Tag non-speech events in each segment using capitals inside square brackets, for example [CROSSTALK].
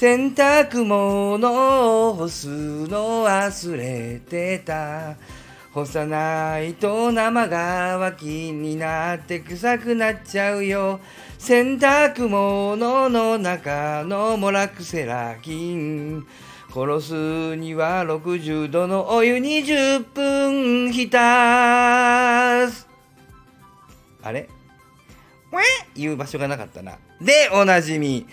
洗濯物を干すの忘れてた。干さないと生乾きになって臭くなっちゃうよ。洗濯物の中のモラクセラ菌。殺すには60度のお湯20分浸す。あれ？わ [LAUGHS] 言う場所がなかったな。でおなじみ。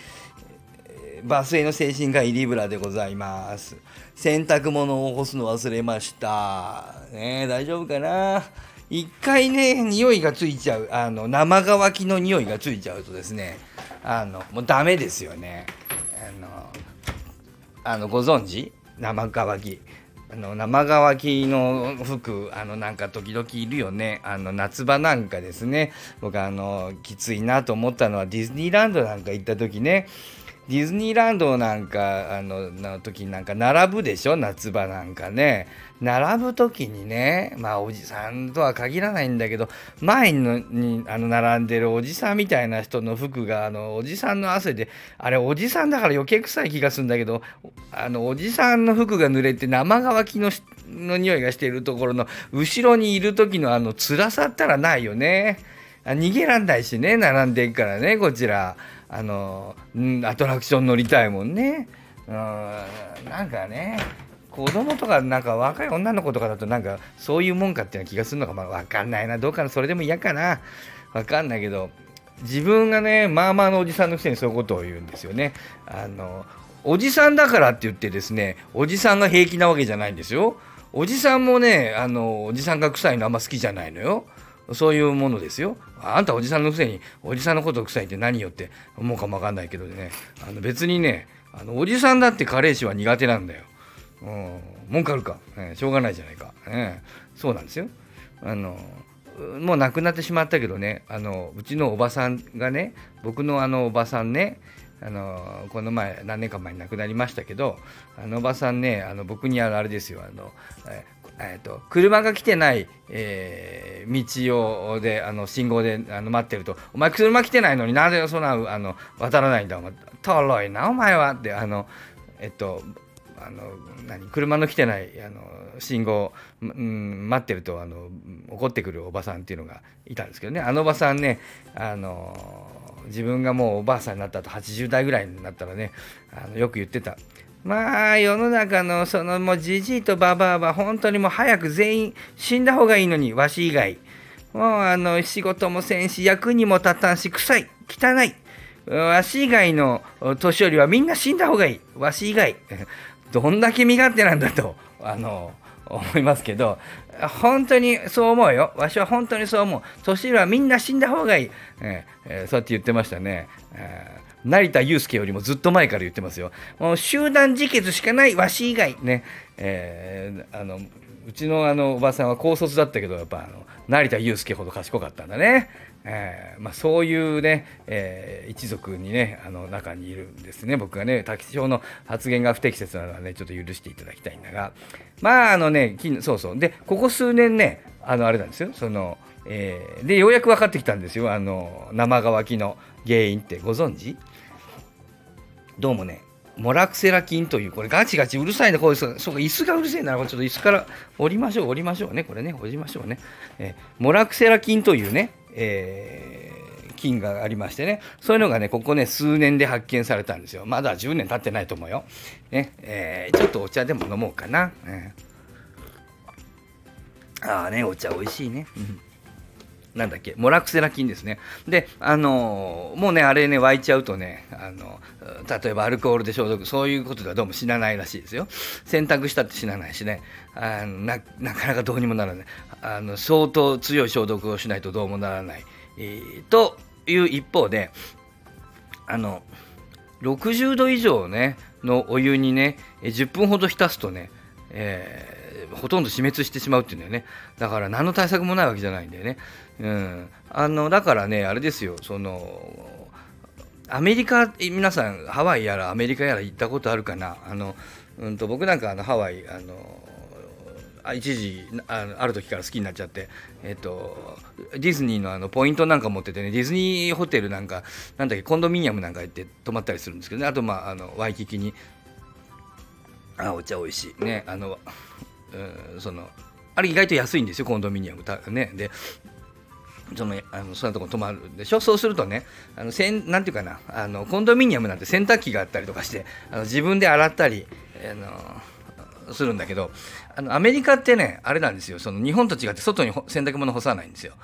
バスへの精神科医リブラでございます。洗濯物を干すの忘れました。ね大丈夫かな？一回ね匂いがついちゃう。あの生乾きの匂いがついちゃうとですねあのもうダメですよね。あのあのご存知？生乾き。あの生乾きの服あのなんか時々いるよね。あの夏場なんかですね。僕あのきついなと思ったのはディズニーランドなんか行った時ね。ディズニーランドなんかあのの時なんか並ぶでしょ？夏場なんかね並ぶ時にねまあおじさんとは限らないんだけど前のにあの並んでるおじさんみたいな人の服があのおじさんの汗であれおじさんだから余計臭い気がするんだけどあのおじさんの服が濡れて生乾きのの匂いがしているところの後ろにいる時のあの辛さったらないよね。逃げらんないしね並んでいくからねこちら。あの、アトラクション乗りたいもんね。うん、なんかね子供とかなんか若い女の子とかだとなんかそういうもんかっていう気がするのかまあ分かんないなどうかなそれでも嫌かな分かんないけど自分がねまあまあのおじさんのくせにそういうことを言うんですよね。あのおじさんだからって言ってですねおじさんが平気なわけじゃないんですよ。おじさんもねあのおじさんが臭いのあんま好きじゃないのよ。そういうものですよ。あんたおじさんのくせにおじさんのこと臭いって何よって思うかもわかんないけどねあの別にねあのおじさんだって加齢臭は苦手なんだよ。うん、文句あるか、ね、しょうがないじゃないか、ね、そうなんですよ。あのもう亡くなってしまったけどねあのうちのおばさんがね僕のあのおばさんねあのこの前何年か前に亡くなりましたけどあのおばさんねあの僕にあのあれですよあの、えーと、車が来てない、えー、道をであの信号であの待ってると「お前車来てないのになぜそんなあの渡らないんだお前とろいなお前は」ってあのえっとあの何車の来てないあの信号、うん、待ってるとあの怒ってくるおばさんっていうのがいたんですけどね。あのおばさんねあの自分がもうおばあさんになったと80代ぐらいになったらねあのよく言ってた。まあ世の中のそのもうじじいとばばあは本当にもう早く全員死んだ方がいいのにわし以外。もうあの仕事もせんし役にも立たんし臭い。汚い。わし以外の年寄りはみんな死んだ方がいい。わし以外。[LAUGHS] どんだけ身勝手なんだとあの思いますけど本当にそう思うよ。わしは本当にそう思う。年寄りはみんな死んだ方がいい、えーえー、そうやって言ってましたね、えー成田悠輔よりもずっと前から言ってますよ。もう集団自決しかないわし以外ね、えー、あのうちのあのおばさんは高卒だったけどやっぱあの成田悠輔ほど賢かったんだね。えーまあ、そういうね、えー、一族にねあの中にいるんですね。僕がね滝町の発言が不適切なのはねちょっと許していただきたいんだが。まああのねそうそう。でここ数年ねあのあれなんですよ。その、えー、でようやく分かってきたんですよあの生乾きの原因ってご存知？どうもね、モラクセラ菌という、これガチガチうるさいね、これそうか、椅子がうるせえなら、これちょっと椅子から降りましょう、降りましょうね、これね、降りましょうね。えー、モラクセラ菌というね、えー、菌がありましてね、そういうのがね、ここね、数年で発見されたんですよ。まだ10年経ってないと思うよ。ね、えー、ちょっとお茶でも飲もうかな。えー、ああね、お茶美味しいね。うんなんだっけ、モラクセラ菌ですね。で、あのもうね、あれね、沸いちゃうとね、あの例えばアルコールで消毒、そういうことではどうも死なないらしいですよ。洗濯したって死なないしね、あななかなかどうにもならない。あの相当強い消毒をしないとどうもならない。えー、という一方で、あの、60度以上ね、のお湯にね、10分ほど浸すとね、えーほとんど死滅してしまうっていうんだよねだから何の対策もないわけじゃないんだよね、うん、あのだからねあれですよそのアメリカ皆さんハワイやらアメリカやら行ったことあるかな。あの、うんと、僕なんかあのハワイあの一時あある時から好きになっちゃって、えっと、ディズニーのあのポイントなんか持っててねディズニーホテルなんかなんだっけコンドミニアムなんか行って泊まったりするんですけどね。あとまああのワイキキに。あお茶美味しい。ねあの、うん、そのあれ意外と安いんですよコンドミニアム。たねでそのあのそんなとこ泊まるでしょ？そうするとねあのせんなんていうかなあのコンドミニアムなんて洗濯機があったりとかしてあの自分で洗ったりあのするんだけどあのアメリカってねあれなんですよその日本と違って外に洗濯物干さないんですよ。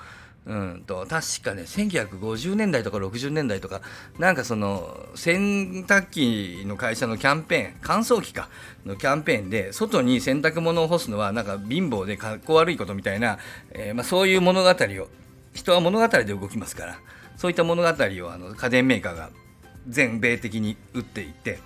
うんと確かね1950年代とか60年代とかなんかその洗濯機の会社のキャンペーン乾燥機かのキャンペーンで外に洗濯物を干すのはなんか貧乏でかっこ悪いことみたいな、えー、まあ、そういう物語を人は物語で動きますからそういった物語をあの家電メーカーが全米的に打っていて、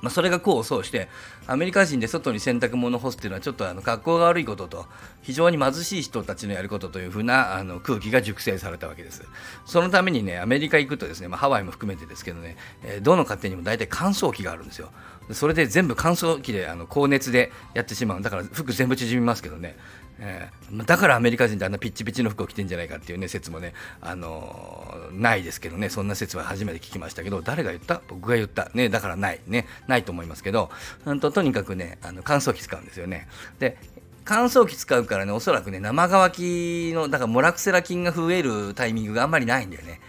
まあ、それが功を奏してアメリカ人で外に洗濯物を干すっていうのはちょっとあの格好が悪いことと非常に貧しい人たちのやることというふうなあの空気が熟成されたわけです。そのためにねアメリカ行くとですね、まあ、ハワイも含めてですけどね、えー、どの家庭にも大体乾燥機があるんですよ。それで全部乾燥機であの高熱でやってしまう。だから服全部縮みますけどね。えー、だからアメリカ人ってあんなピッチピチの服を着てんじゃないかっていうね説もね、あのー、ないですけどね。そんな説は初めて聞きましたけど誰が言った？僕が言った。ねだからない。ねないと思いますけど、うんと、とにかくねあの乾燥機使うんですよね。で乾燥機使うからねおそらくね生乾きのだからモラクセラ菌が増えるタイミングがあんまりないんだよね。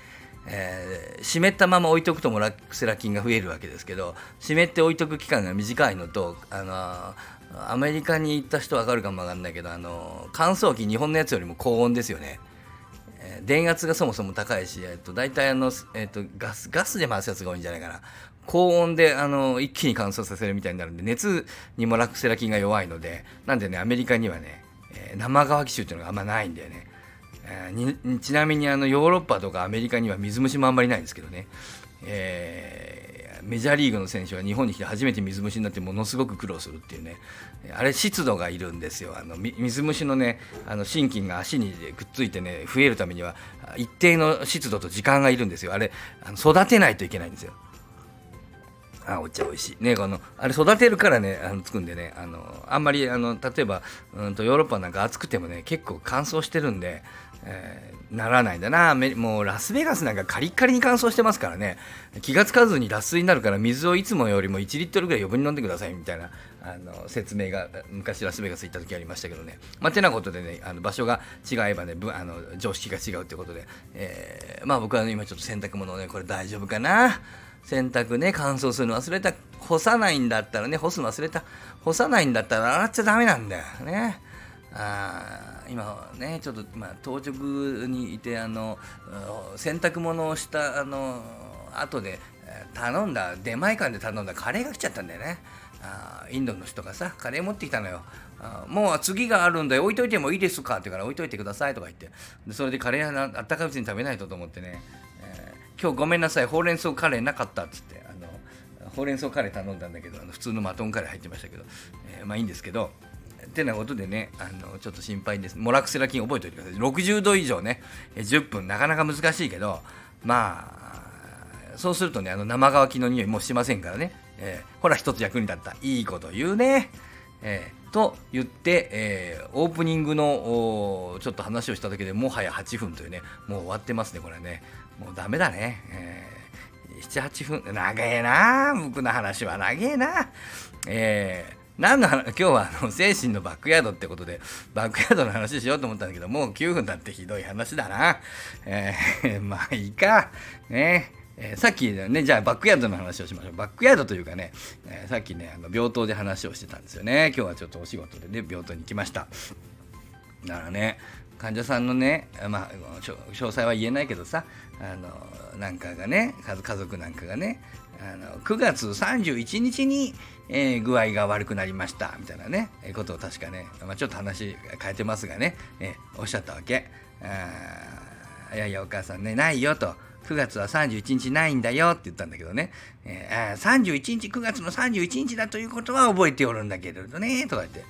えー、湿ったまま置いとくとモラクセラ菌が増えるわけですけど湿って置いとく期間が短いのと、あのー、アメリカに行った人わかるかもわかんないけどあの乾燥機日本のやつよりも高温ですよね、え、電圧がそもそも高いし、えーと、大体あの、えーと、ガスガスで回すやつが多いんじゃないかな。高温であの一気に乾燥させるみたいになるんで熱にもラクセラ菌が弱いのでなんでねアメリカにはね、えー、生乾き臭っていうのがあんまないんだよね、えー、ちなみにあのヨーロッパとかアメリカには水虫もあんまりないんですけどね、えーメジャーリーグの選手は日本に来て初めて水虫になってものすごく苦労するっていうね。あれ湿度がいるんですよ。あの水虫のねあの心筋が足にくっついてね増えるためには一定の湿度と時間がいるんですよ。あれあの育てないといけないんですよ。あお茶美味しい。ねこのあれ育てるからねあのつくんでねあのあんまりあの例えばうんとヨーロッパなんか暑くてもね結構乾燥してるんで、えー、ならないんだな。もうラスベガスなんかカリッカリに乾燥してますからね。気が付かずに脱水になるから水をいつもよりも1リットルぐらい余分に飲んでくださいみたいなあの説明が昔ラスベガス行った時ありましたけどね。まあてなことでねあの場所が違えばねあの常識が違うってことで、えー、まあ僕は、ね、今ちょっと洗濯物をねこれ大丈夫かな。洗濯ね乾燥するの忘れた干さないんだったらね干すの忘れた干さないんだったら洗っちゃダメなんだよ。ね。あ今ねちょっと今当直にいてあの洗濯物をしたあの後で頼んだ出前館で頼んだカレーが来ちゃったんだよね。あインドの人がさカレー持ってきたのよ。あもう次があるんで置いといてもいいですか？って言うから置いといてくださいとか言って。でそれでカレーあったかいうちに食べないとと思ってね。今日ごめんなさいほうれん草カレーなかったっつってあのほうれん草カレー頼んだんだけどあの普通のマトンカレー入ってましたけど、えー、まあいいんですけどってなことでねあのちょっと心配です。モラクセラ菌覚えておいてください。60度以上ね10分なかなか難しいけどまあそうするとねあの生乾きの匂いもしませんからね、えー、ほら一つ役に立った。いいこと言うね。えー、と言って、えー、オープニングのちょっと話をしただけでもはや8分というねもう終わってますねこれね。もうダメだね。えー、7、8分、長えな。僕の話は長えな。えー、何の話今日はあの精神のバックヤードってことでバックヤードの話しようと思ったんだけどもう9分だってひどい話だな。えー、[LAUGHS] まあいいか。ね。えー、さっきねじゃあバックヤードの話をしましょう。バックヤードというかね、えー、さっきねあの病棟で話をしてたんですよね。今日はちょっとお仕事でね病棟に来ました。だからね患者さんのねまあ詳細は言えないけどさあのなんかがね家族なんかがねあの9月31日に、えー、具合が悪くなりましたみたいなね、え、ことを確かね、まあ、ちょっと話変えてますがね、えー、おっしゃったわけ。あいやいやお母さんねないよと。9月は31日ないんだよって言ったんだけどね、えー、31日9月の31日だということは覚えておるんだけれどねとか言って、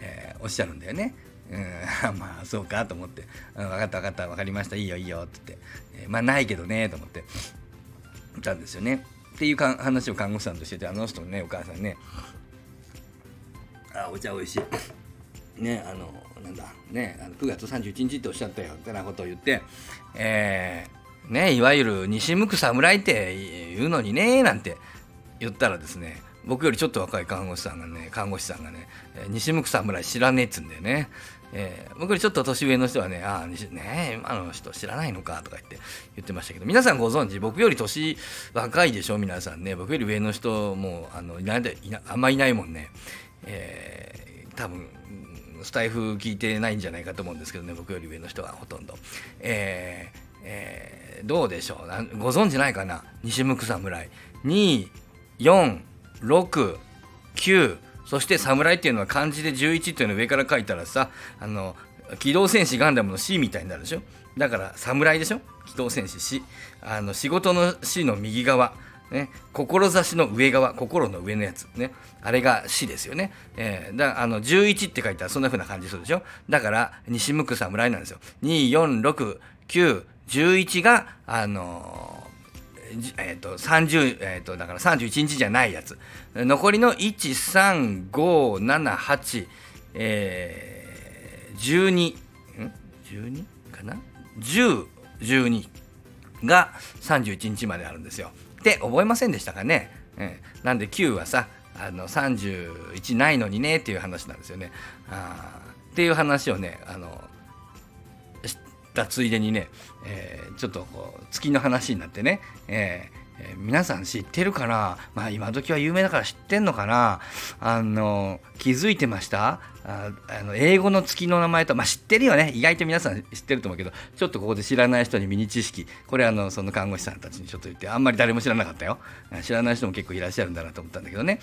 え、おっしゃるんだよね。うん、[LAUGHS] まあそうかと思って、うん、分かった分かった。分かりました。いいよいいよって言って、えー、まあないけどねと思って。言ったんですよね。っていうか話を看護師さんとしててあの人のねお母さんね。あお茶美味しい。ねあのなんだ。ねあの9月31日っておっしゃったよってなことを言って。えー、ねいわゆる西向く侍って言うのにねなんて言ったらですね僕よりちょっと若い看護師さんがね看護師さんがね「西向く侍知らねえ」っつうんだよね。えー、僕よりちょっと年上の人はね、ああ、ね今の人知らないのかとか言って言ってましたけど、皆さんご存知、僕より年若いでしょ、皆さんね。僕より上の人もあのいないいなあんまいないもんね。えー、多分スタイフ聞いてないんじゃないかと思うんですけどね、僕より上の人はほとんど。えーえー、どうでしょうご存知ないかな？西向侍。2、4、6、9、そして侍っていうのは漢字で11っていうのを上から書いたらさ、あの、機動戦士ガンダムの C みたいになるでしょ？だから侍でしょ？機動戦士 C。あの、仕事の C の右側。ね、志の上側、心の上のやつ。ね。あれが死ですよね。えー、だあの、11って書いたらそんな風な感じするでしょ？だから、西向く侍なんですよ。2、4、6、9、11が、あのえっ、ー、と、30、えっ、ー、と、だから31日じゃないやつ。残りの1、3、5、7、8、えー、12、ん ?12 かな ?10、12が31日まであるんですよ。って覚えませんでしたかね、えー、なんで9はさ、あの31ないのにねっていう話なんですよね。あっていう話をね、あの、たついでにね、えー、ちょっとこう月の話になってね、えーえー、皆さん知ってるかな？まあ今時は有名だから知ってんのかな？あの気づいてました？あの英語の月の名前と、まあ、知ってるよね？意外と皆さん知ってると思うけどちょっとここで知らない人にミニ知識。これあのその看護師さんたちにちょっと言ってあんまり誰も知らなかったよ。知らない人も結構いらっしゃるんだなと思ったんだけどね。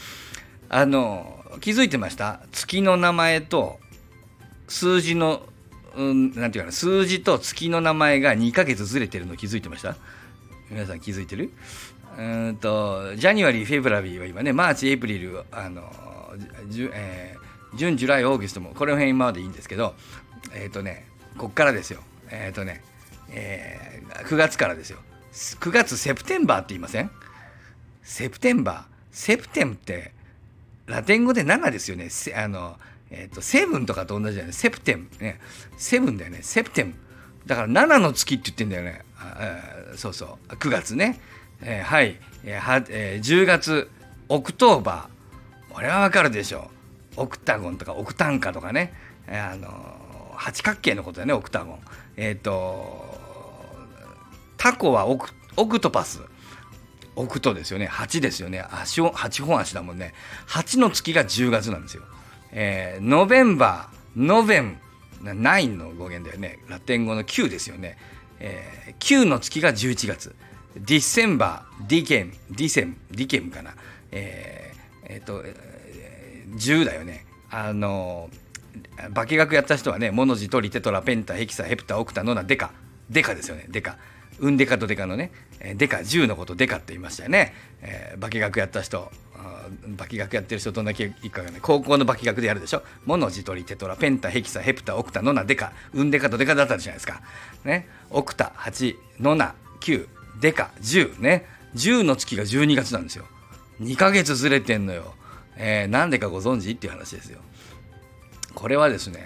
あの気づいてました？月の名前と数字のうん、なんていうかな数字と月の名前が2ヶ月ずれてるの気づいてました？皆さん気づいてる？うんとジャニュアリーフェブラリーは今ねマーチエイプリルあのじゅ、えー、ジュンジュライオーギストもこの辺今までいいんですけどえっ、ー、とねこっからですよ。えっ、ー、とね、えー、9月からですよ。9月セプテンバーって言いません？September。septem ってラテン語で7ですよね。あのえっ、ー、と、 seven とかと同じだよね。 septem。ね。 seven だよね。 septem。だから7の月って言ってんだよね。あそうそう。9月ね。えー、はい。えーはえー、10月、 October。これはわかるでしょう。 octagon とかオクタン価とかね。えー、あのー、八角形のことだよね、 octagon。えっ、ー、と、タコはオク octopus。 octo ですよね。8ですよね。足を、8本足だもんね。8の月が10月なんですよ。えー、 November、novem、9の語源だよね。ラテン語の9ですよね。えー、9の月が11月。 December、ディケン、ディセン、 decem かな。えー、えー、と、10だよね。あのー、化学やった人はね、モノジ、トリ、テトラ、ペンタ、ヘキサ、ヘプタ、オクタ、ノナ、デカ。デカですよね、デカ。ウンデカとデカのね、デカ、10のことデカって言いましたよね。えー、化学やった人、化学やってる人どんだけいいかがね高校の化学でやるでしょ？モノジトリテトラペンタヘキサヘプタオクタノナデカ。ウンデカとデカだったじゃないですか。ね？オクタ8ノナ9デカ10ね？10の月が12月なんですよ。2ヶ月ずれてんのよ。えー、なんでかご存知？っていう話ですよ。これはですね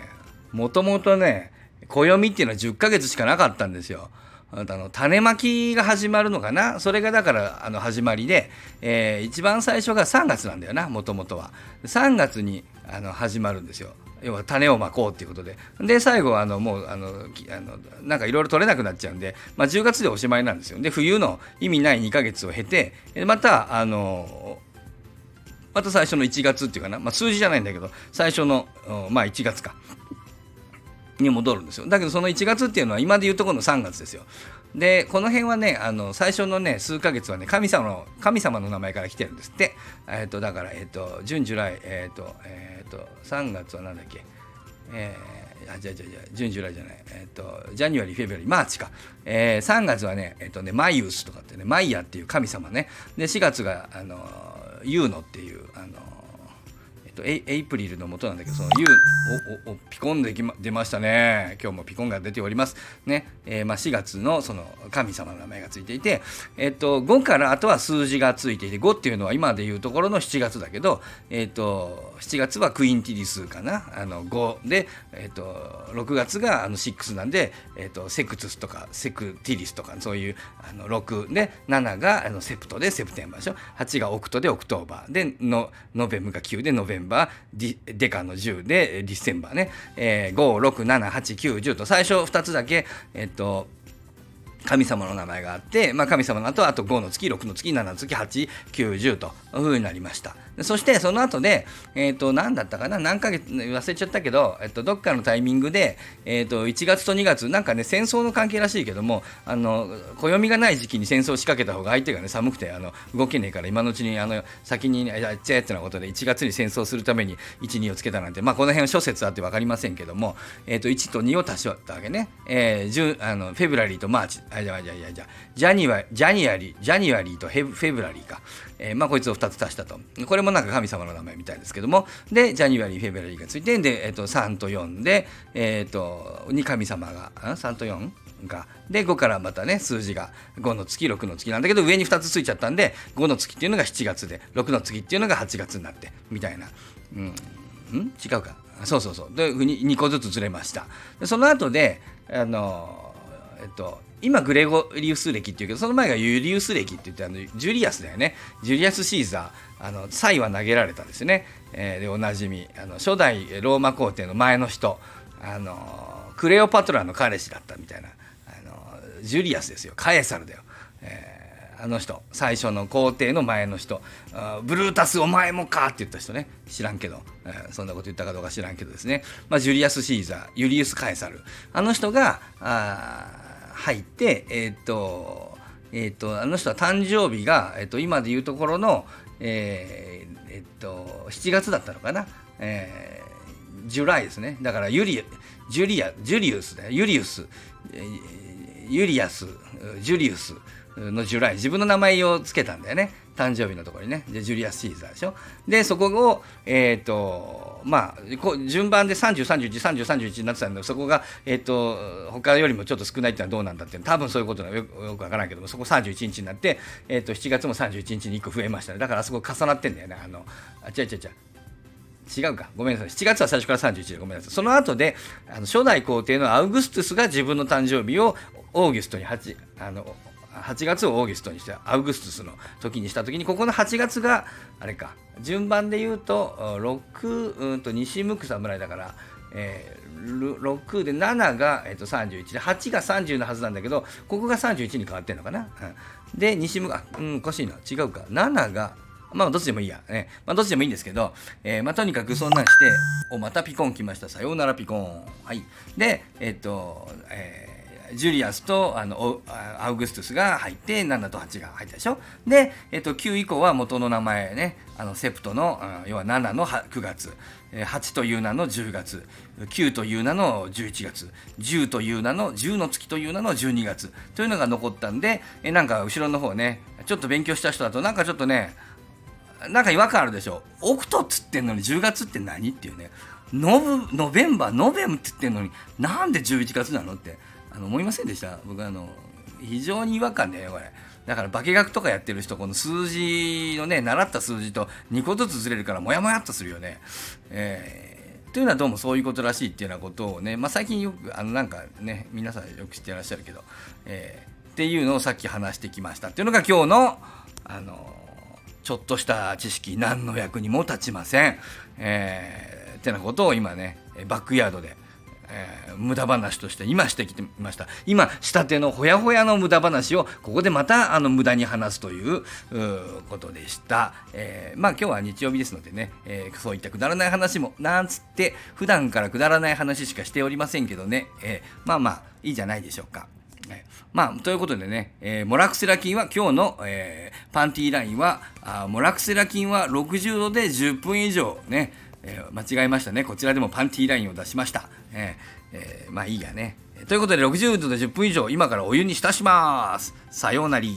もともとね暦っていうのは10ヶ月しかなかったんですよ。あの種まきが始まるのかな？それがだからあの始まりで、えー、一番最初が3月なんだよなもともとは。3月にあの始まるんですよ。要は種をまこうっていうことで。で最後はあのもうあのあのなんかいろいろ取れなくなっちゃうんで、まあ、10月でおしまいなんですよ。で冬の意味ない2ヶ月を経てまたあのまた最初の1月っていうかな、まあ、数字じゃないんだけど最初の、まあ、1月か。に戻るんですよ。だけどその1月っていうのは今でいうとこの3月ですよ。でこの辺はねあの最初のね数ヶ月はね神様の神様の名前から来てるんです。ってえっ、ー、とだからえっ、ー、と June July えっ、ー、とえっ、と3月は何だっけ？えー、あじゃじゃじゃ June July じゃない。えっ、と January February March か、えー、3月はねえっ、とね Maius とかってねマイヤっていう神様ね。で4月があのユーノっていうあのとエイエイプリルの元なんだけどその U おおおピコンでき、ま、出ましたね。今日もピコンが出ております。ね、えー、まあ、4月のその神様の名前がついていて、えっと、5からあとは数字がついていて5っていうのは今でいうところの7月だけど、えっと、7月はクインティリスかな。あの5で、えっと、6月があの6なんで、えっと、セクトゥスとかセクティリスとかそういうあの6で7があのセプトで September でしょ。8が octo で October での novem が9で November ディデカの10で December ね、えー、5678910と。最初2つだけえっと神様の名前があって、まあ、神様の後はあと5の月6の月7の月890というふうになりました。そしてその後で、えー、と何だったかな？何ヶ月忘れちゃったけど、えっと、どっかのタイミングで、えー、と1月と2月なんかね戦争の関係らしいけどもあの暦がない時期に戦争を仕掛けた方が相手がね寒くてあの動けねえから今のうちにあの先にやっちゃえってなことで1月に戦争するために12をつけたなんてまあこの辺は諸説あって分かりませんけども、えー、と1と2を足したわけね、えー、あの February と March。あじゃあじゃあじゃあジャニワ January January と February かえー、まあ、こいつを2つ足したと。これもなんか神様の名前みたいですけども、で、 January、February がついて、で、えっ、ー、と、3と4で、えっ、ー、と、に神様が、3と4が。で、5からまたね、数字が5の月、6の月なんだけど、上に2つついちゃったんで、5の月っていうのが7月で、6の月っていうのが8月になって、みたいな。うん、ん？違うか。そうそうそう。で、2個ずつずれました。でその後で、あの、えっと、今グレゴリウス歴っていうけどその前がユリウス歴って言ってあのジュリアスだよね。ジュリアス・シーザーあのサイは投げられたですね、えー、でおなじみあの初代ローマ皇帝の前の人あのクレオパトラの彼氏だったみたいなあのジュリアスですよ。カエサルだよ、えー、あの人。最初の皇帝の前の人。ブルータスお前もかって言った人ね。知らんけど、えー、そんなこと言ったかどうか知らんけどですね、まあ、ジュリアス・シーザーユリウス・カエサル。あの人があ入って、えっ、と、えっ、と、あの人は誕生日が、えっ、と、今でいうところの、えー、えっ、と、7月だったのかな？えー、 July ですね。だから、ユリ、ジュリア、ジュリウスだよ。ユリウス、ユリアス、ジュリウスの July。自分の名前を付けたんだよね。誕生日のところにね。で、ジュリアス・シーザーでしょ？で、そこを、えっ、と、まあ、こう順番で30、31、30、31になってたんで、そこが、えっ、ー、と、他よりもちょっと少ないってのはどうなんだって多分そういうことはよよくわからんけども、そこ31日になって、えっ、ー、と、7月も31日に1個増えましたね。だからあそこ重なってんだよね。あの、あ、違う違う違う。違うか。ごめんなさい。7月は最初から31でごめんなさい。その後で、あの初代皇帝のアウグストゥスが自分の誕生日をオーギュストに8、あの、8月をオーギストにしてアウグストスの時にした時にここの8月があれか順番で言うと6うんと西向く侍だから、えー、6で7が、えー、と31で8が30のはずなんだけどここが31に変わってんのかな、うん、で西向くあうんおかしいな。違うか。7がまあどっちでもいいや、ねまあ、どっちでもいいんですけど、えー、まあ、とにかくそんなんしておまたピコン来ました。さようならピコン。はい。でえっ、ー、とえージュリアスとあのアウグストゥスが入って7と8が入ったでしょ？で、えっと、9以降は元の名前ねあのセプトの要は7の9月。8という名の10月。9という名の11月。10という名の10の月という名の12月。というのが残ったんでえなんか後ろの方ねちょっと勉強した人だとなんかちょっとねなんか違和感あるでしょ？オクトっつってんのに10月って何っていうね。ノブノベンバーノベムって言ってんのになんで11月なのって。あの思いませんでした？僕あの非常に違和感で、ね、これだから化学とかやってる人この数字のね習った数字と2個ずつずれるからモヤモヤっとするよね。えー、というのはどうもそういうことらしいっていうようなことをね、まあ、最近よくあのなんかね皆さんよく知ってらっしゃるけど、えー、っていうのをさっき話してきましたっていうのが今日のあのちょっとした知識何の役にも立ちません。えー、ってなことを今ねバックヤードでえー、無駄話として今してきてみました今したてのほやほやの無駄話をここでまたあの無駄に話すということでした、えー、まあ今日は日曜日ですのでね、えー、そういったくだらない話もなんつって普段からくだらない話しかしておりませんけどね、えまあまあいいじゃないでしょうか。まあ、ということでね、えー、モラクセラ菌は今日の、えー、パンティーラインはあモラクセラ菌は60度で10分以上ね、えー、間違えましたね。こちらでもパンティーラインを出しました。えー、えー、まあいいやね。ということで60度で10分以上今からお湯に浸します。さようなり。